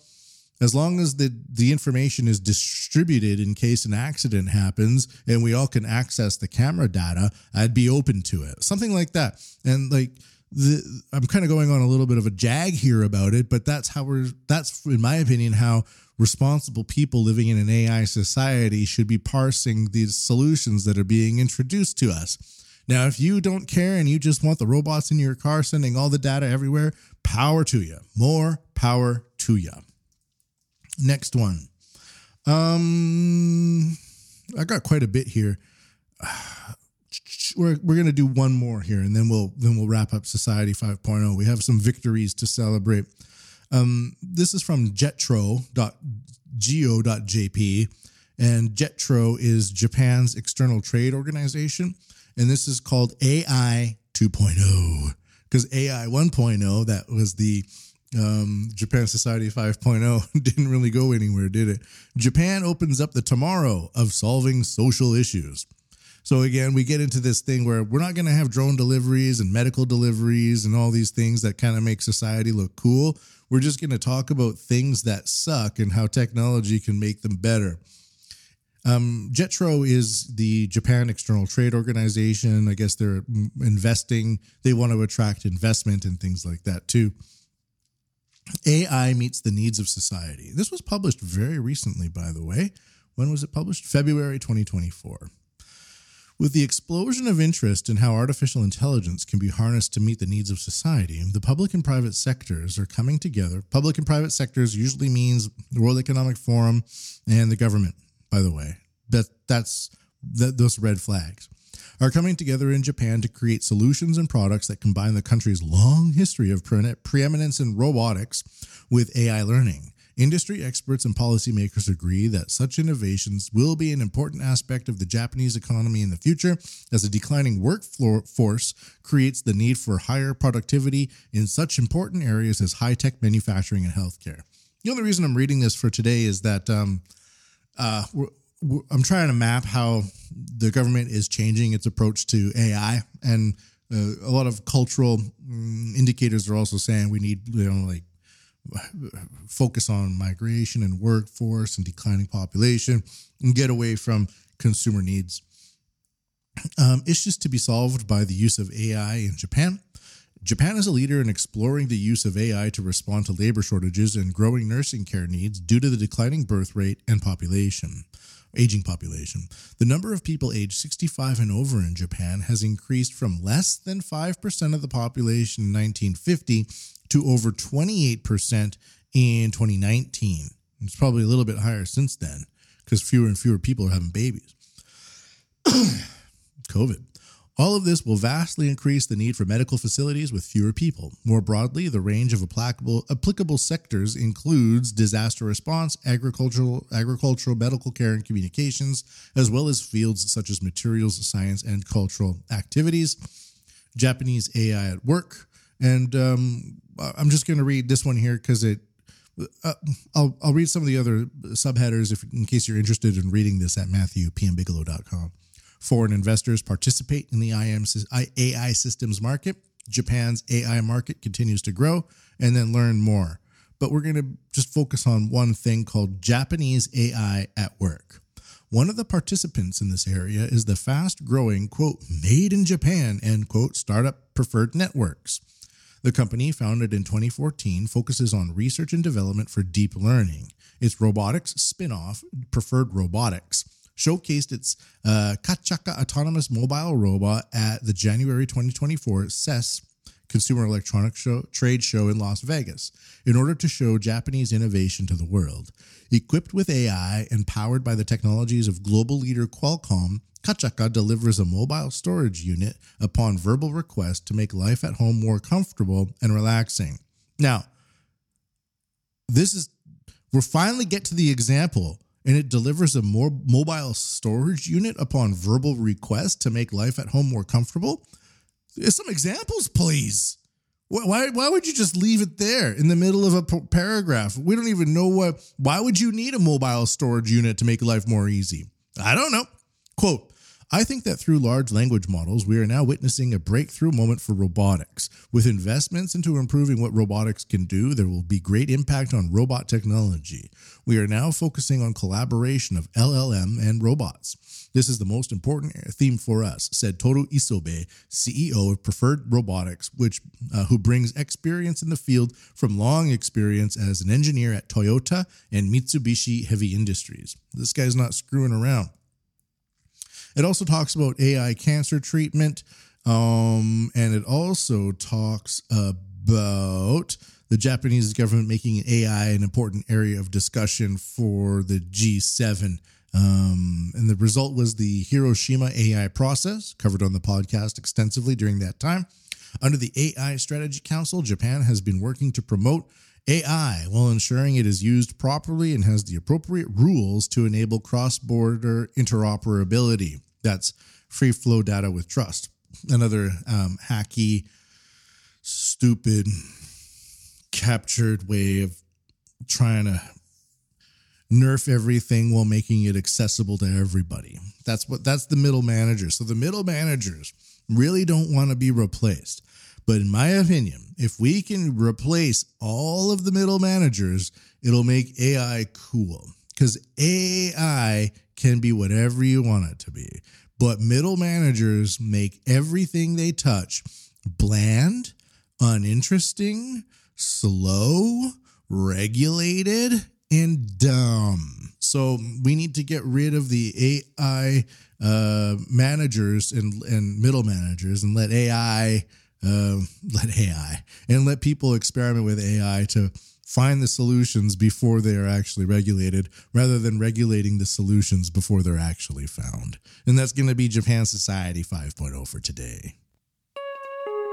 as long as the the information is distributed in case an accident happens and we all can access the camera data, I'd be open to it. Something like that. And like the, I'm kind of going on a little bit of a jag here about it, but that's how we're, that's in my opinion, how responsible people living in an AI society should be parsing these solutions that are being introduced to us. Now, if you don't care and you just want the robots in your car sending all the data everywhere, power to you. More power to you. Next one. Um, I got quite a bit here we're we're gonna do one more here, and then we'll then we'll wrap up Society 5.0. We have some victories to celebrate. Um, this is from Jetro.go.jp, and Jetro is Japan's external trade organization, and this is called AI 2.0 because AI 1.0 that was the um, Japan Society 5.0 didn't really go anywhere, did it? Japan opens up the tomorrow of solving social issues. So again, we get into this thing where we're not going to have drone deliveries and medical deliveries and all these things that kind of make society look cool. We're just going to talk about things that suck and how technology can make them better. Um, JETRO is the Japan External Trade Organization. I guess they're investing, they want to attract investment and things like that too. AI meets the needs of society. This was published very recently, by the way. When was it published? February 2024. With the explosion of interest in how artificial intelligence can be harnessed to meet the needs of society, the public and private sectors are coming together. Public and private sectors usually means the World Economic Forum and the government, by the way. That that's that, those red flags are coming together in Japan to create solutions and products that combine the country's long history of pre- preeminence in robotics with AI learning. Industry experts and policymakers agree that such innovations will be an important aspect of the Japanese economy in the future, as a declining workforce creates the need for higher productivity in such important areas as high tech manufacturing and healthcare. The only reason I'm reading this for today is that um, uh, we're, we're, I'm trying to map how the government is changing its approach to AI and uh, a lot of cultural um, indicators are also saying we need you know like focus on migration and workforce and declining population and get away from consumer needs. Um, issues to be solved by the use of AI in Japan. Japan is a leader in exploring the use of AI to respond to labor shortages and growing nursing care needs due to the declining birth rate and population, aging population. The number of people aged 65 and over in Japan has increased from less than 5% of the population in 1950 to over 28% in 2019. It's probably a little bit higher since then because fewer and fewer people are having babies. COVID. All of this will vastly increase the need for medical facilities with fewer people. More broadly, the range of applicable, applicable sectors includes disaster response, agricultural, agricultural, medical care, and communications, as well as fields such as materials science and cultural activities. Japanese AI at work, and um, I'm just going to read this one here because it. Uh, I'll I'll read some of the other subheaders if in case you're interested in reading this at matthewpmbigelow.com. Foreign investors participate in the AI systems market. Japan's AI market continues to grow, and then learn more. But we're going to just focus on one thing called Japanese AI at work. One of the participants in this area is the fast growing, quote, made in Japan, end quote, startup preferred networks. The company, founded in 2014, focuses on research and development for deep learning. Its robotics spin off, Preferred Robotics, showcased its uh, Kachaka autonomous mobile robot at the January 2024 CES Consumer Electronics Show, Trade Show in Las Vegas in order to show Japanese innovation to the world. Equipped with AI and powered by the technologies of global leader Qualcomm, Kachaka delivers a mobile storage unit upon verbal request to make life at home more comfortable and relaxing. Now, this is, we're finally get to the example and it delivers a more mobile storage unit upon verbal request to make life at home more comfortable. Some examples, please. Why, why would you just leave it there in the middle of a paragraph? We don't even know what. Why would you need a mobile storage unit to make life more easy? I don't know. Quote I think that through large language models, we are now witnessing a breakthrough moment for robotics. With investments into improving what robotics can do, there will be great impact on robot technology. We are now focusing on collaboration of LLM and robots. This is the most important theme for us, said Toru Isobe, CEO of Preferred Robotics, which uh, who brings experience in the field from long experience as an engineer at Toyota and Mitsubishi Heavy Industries. This guy's not screwing around. It also talks about AI cancer treatment, um, and it also talks about the Japanese government making AI an important area of discussion for the G7. Um, and the result was the Hiroshima AI process, covered on the podcast extensively during that time. Under the AI Strategy Council, Japan has been working to promote AI while ensuring it is used properly and has the appropriate rules to enable cross border interoperability. That's free flow data with trust. Another um, hacky, stupid, captured way of trying to nerf everything while making it accessible to everybody. That's what that's the middle managers. So the middle managers really don't want to be replaced. But in my opinion, if we can replace all of the middle managers, it'll make AI cool because AI can be whatever you want it to be. But middle managers make everything they touch bland, uninteresting, slow, regulated, and dumb. So we need to get rid of the AI uh, managers and, and middle managers and let AI uh, let AI and let people experiment with AI to find the solutions before they are actually regulated rather than regulating the solutions before they're actually found. And that's going to be Japan Society 5.0 for today.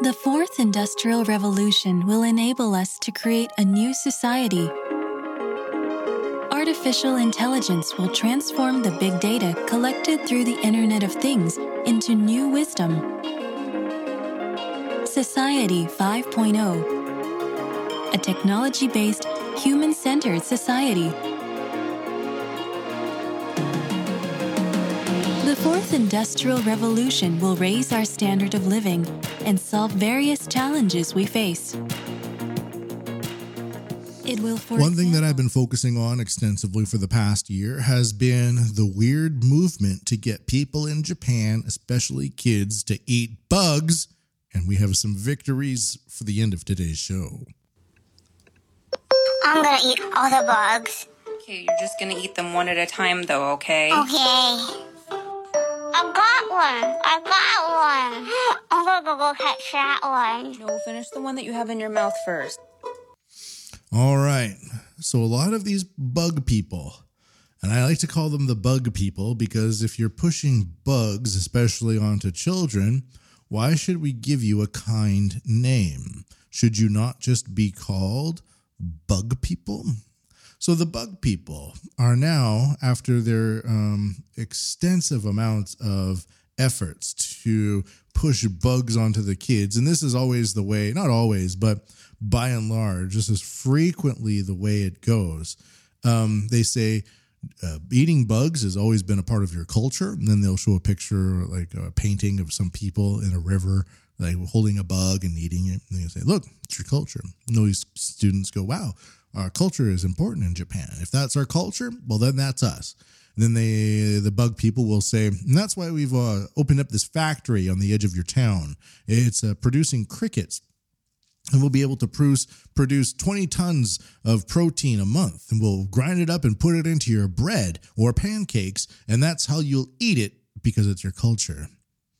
The fourth industrial revolution will enable us to create a new society. Artificial intelligence will transform the big data collected through the Internet of Things into new wisdom. Society 5.0 a technology based, human centered society. The fourth industrial revolution will raise our standard of living and solve various challenges we face. It will, for One thing that I've been focusing on extensively for the past year has been the weird movement to get people in Japan, especially kids, to eat bugs And we have some victories for the end of today's show. I'm gonna eat all the bugs. Okay, you're just gonna eat them one at a time, though, okay? Okay. I got one. I got one. I'm gonna go catch that one. No, finish the one that you have in your mouth first. All right. So, a lot of these bug people, and I like to call them the bug people because if you're pushing bugs, especially onto children, why should we give you a kind name? Should you not just be called bug people? So, the bug people are now, after their um, extensive amounts of efforts to push bugs onto the kids, and this is always the way, not always, but by and large, this is frequently the way it goes. Um, they say uh, eating bugs has always been a part of your culture, and then they'll show a picture, like a painting of some people in a river, like holding a bug and eating it. And they say, "Look, it's your culture." And those students go, "Wow, our culture is important in Japan. If that's our culture, well, then that's us." And then they, the bug people will say, and that's why we've uh, opened up this factory on the edge of your town. It's uh, producing crickets and we'll be able to produce produce 20 tons of protein a month. And we'll grind it up and put it into your bread or pancakes and that's how you'll eat it because it's your culture.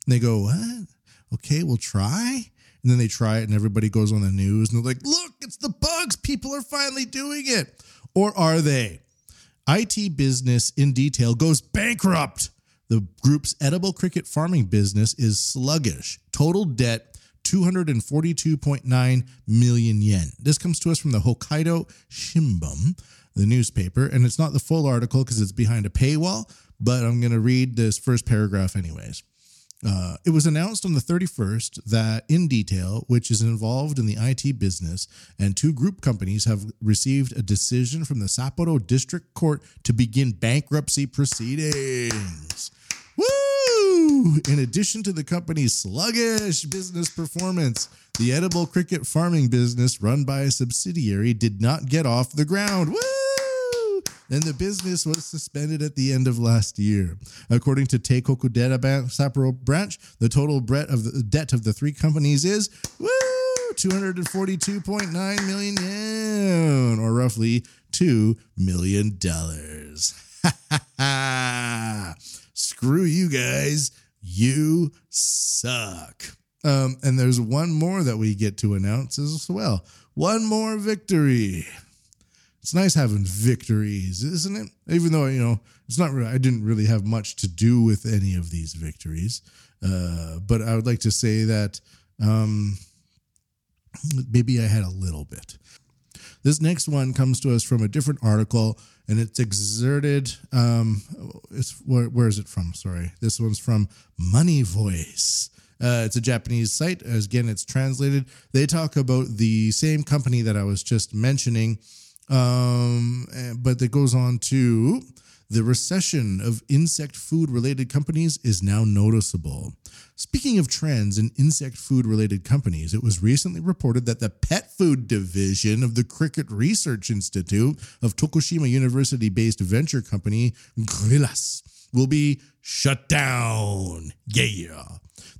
And they go what? Okay we'll try? And then they try it and everybody goes on the news and they're like look it's the bugs. People are finally doing it. Or are they? It business in detail goes bankrupt. The group's edible cricket farming business is sluggish. Total debt 242.9 million yen. This comes to us from the Hokkaido Shimbun, the newspaper, and it's not the full article because it's behind a paywall, but I'm going to read this first paragraph anyways. Uh, it was announced on the 31st that In Detail, which is involved in the IT business, and two group companies have received a decision from the Sapporo District Court to begin bankruptcy proceedings. In addition to the company's sluggish business performance, the edible cricket farming business run by a subsidiary did not get off the ground. Woo! And the business was suspended at the end of last year. According to Teikoku Bank Sapporo branch, the total debt of the debt of the three companies is woo 242.9 million yen, or roughly two million dollars. Screw you guys. You suck. Um, and there's one more that we get to announce as well. One more victory. It's nice having victories, isn't it? Even though you know it's not. Really, I didn't really have much to do with any of these victories, uh, but I would like to say that um, maybe I had a little bit. This next one comes to us from a different article, and it's exerted. Um, it's where, where is it from? Sorry, this one's from Money Voice. Uh, it's a Japanese site. As again, it's translated. They talk about the same company that I was just mentioning, um, but it goes on to the recession of insect food related companies is now noticeable. Speaking of trends in insect food related companies, it was recently reported that the pet food division of the Cricket Research Institute of Tokushima University based venture company Gryllus will be shut down. Yeah.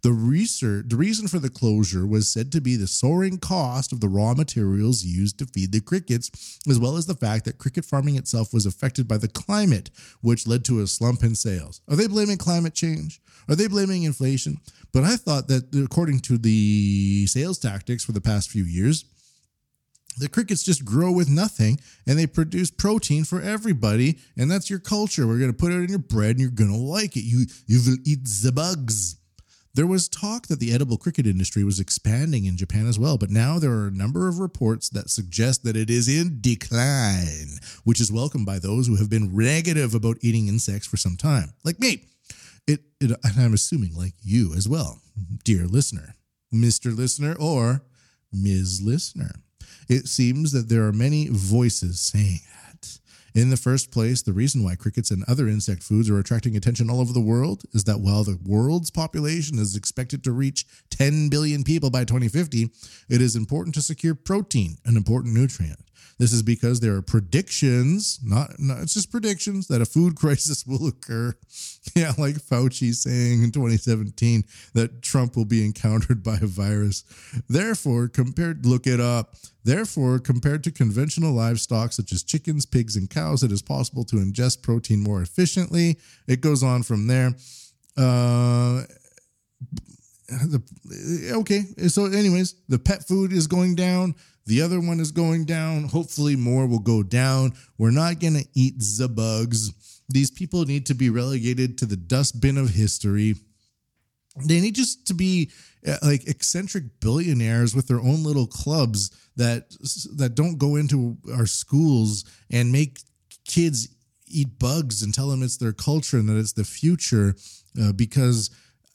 The research, the reason for the closure was said to be the soaring cost of the raw materials used to feed the crickets, as well as the fact that cricket farming itself was affected by the climate, which led to a slump in sales. Are they blaming climate change? Are they blaming inflation? But I thought that according to the sales tactics for the past few years, the crickets just grow with nothing and they produce protein for everybody and that's your culture we're going to put it in your bread and you're going to like it you you will eat the bugs there was talk that the edible cricket industry was expanding in Japan as well, but now there are a number of reports that suggest that it is in decline, which is welcomed by those who have been negative about eating insects for some time, like me. It, it and I'm assuming like you as well, dear listener, Mr. Listener, or Ms. Listener. It seems that there are many voices saying that. In the first place, the reason why crickets and other insect foods are attracting attention all over the world is that while the world's population is expected to reach 10 billion people by 2050, it is important to secure protein, an important nutrient. This is because there are predictions, not, not it's just predictions that a food crisis will occur. Yeah, like Fauci saying in 2017 that Trump will be encountered by a virus. Therefore, compared look it up. Therefore, compared to conventional livestock such as chickens, pigs, and cows, it is possible to ingest protein more efficiently. It goes on from there. Uh, the okay so anyways the pet food is going down the other one is going down. Hopefully more will go down. We're not going to eat the bugs. These people need to be relegated to the dustbin of history. They need just to be uh, like eccentric billionaires with their own little clubs that that don't go into our schools and make kids eat bugs and tell them it's their culture and that it's the future uh, because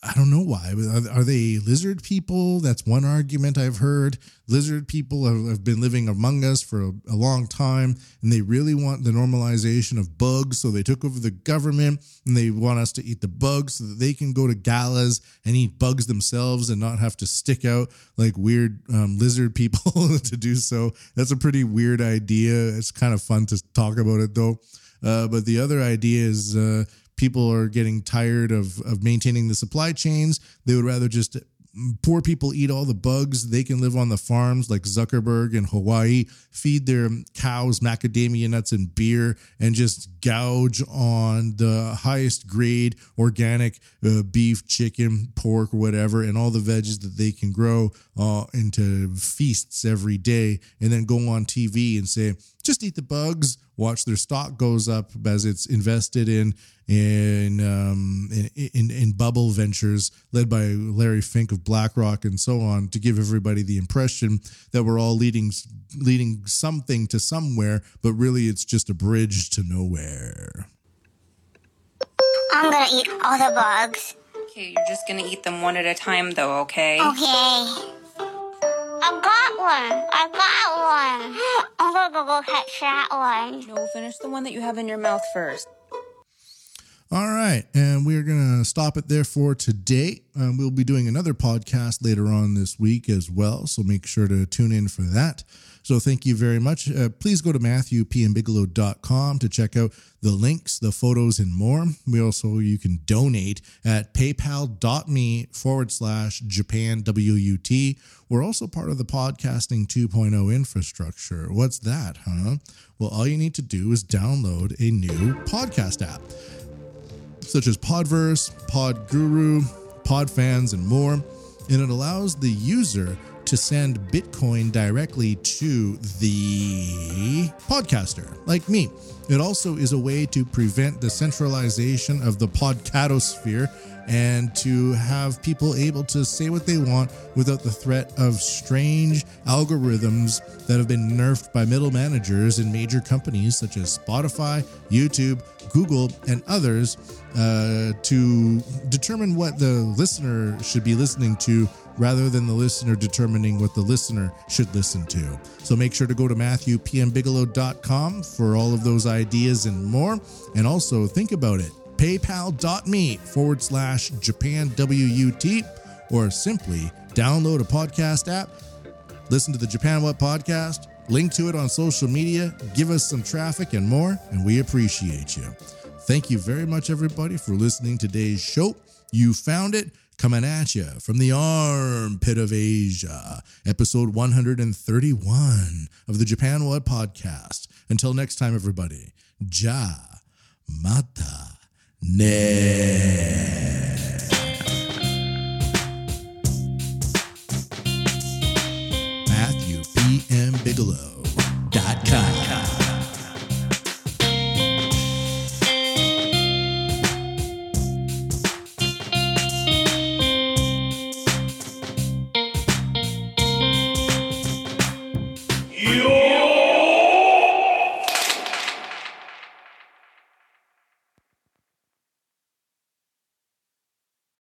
I don't know why. Are, are, they lizard people? That's one argument I've heard. Lizard people have, have been living among us for a, a, long time, and they really want the normalization of bugs. So they took over the government, and they want us to eat the bugs so that they can go to galas and eat bugs themselves and not have to stick out like weird um, lizard people to do so. That's a pretty weird idea. It's kind of fun to talk about it though. Uh, but the other idea is uh, people are getting tired of of maintaining the supply chains. They would rather just poor people eat all the bugs. They can live on the farms like Zuckerberg in Hawaii, feed their cows macadamia nuts and beer, and just gouge on the highest grade organic uh, beef, chicken, pork, whatever, and all the veggies that they can grow uh, into feasts every day. And then go on TV and say, just eat the bugs, watch their stock goes up as it's invested in in, um, in, in, in bubble ventures led by Larry Fink of BlackRock and so on to give everybody the impression that we're all leading leading something to somewhere, but really it's just a bridge to nowhere. I'm gonna eat all the bugs. Okay, you're just gonna eat them one at a time, though. Okay. Okay. I got one. I got one. I'm gonna go catch that one. No, finish the one that you have in your mouth first. All right. And we're going to stop it there for today. Um, we'll be doing another podcast later on this week as well. So make sure to tune in for that. So thank you very much. Uh, please go to matthewpmbigelow.com to check out the links, the photos, and more. We also, you can donate at paypal.me forward slash Japan WUT. We're also part of the podcasting 2.0 infrastructure. What's that, huh? Well, all you need to do is download a new podcast app such as Podverse, Podguru, Podfans, and more, and it allows the user to send Bitcoin directly to the podcaster, like me. It also is a way to prevent the centralization of the podcatosphere and to have people able to say what they want without the threat of strange algorithms that have been nerfed by middle managers in major companies such as Spotify, YouTube, Google, and others uh, to determine what the listener should be listening to rather than the listener determining what the listener should listen to. So make sure to go to MatthewPMBigelow.com for all of those ideas and more. And also think about it paypal.me forward slash Japan or simply download a podcast app, listen to the Japan Wut podcast, link to it on social media, give us some traffic and more, and we appreciate you. Thank you very much, everybody, for listening today's show. You found it coming at you from the armpit of Asia, episode 131 of the Japan Wut podcast. Until next time, everybody, ja mata ne. Matthew P. M.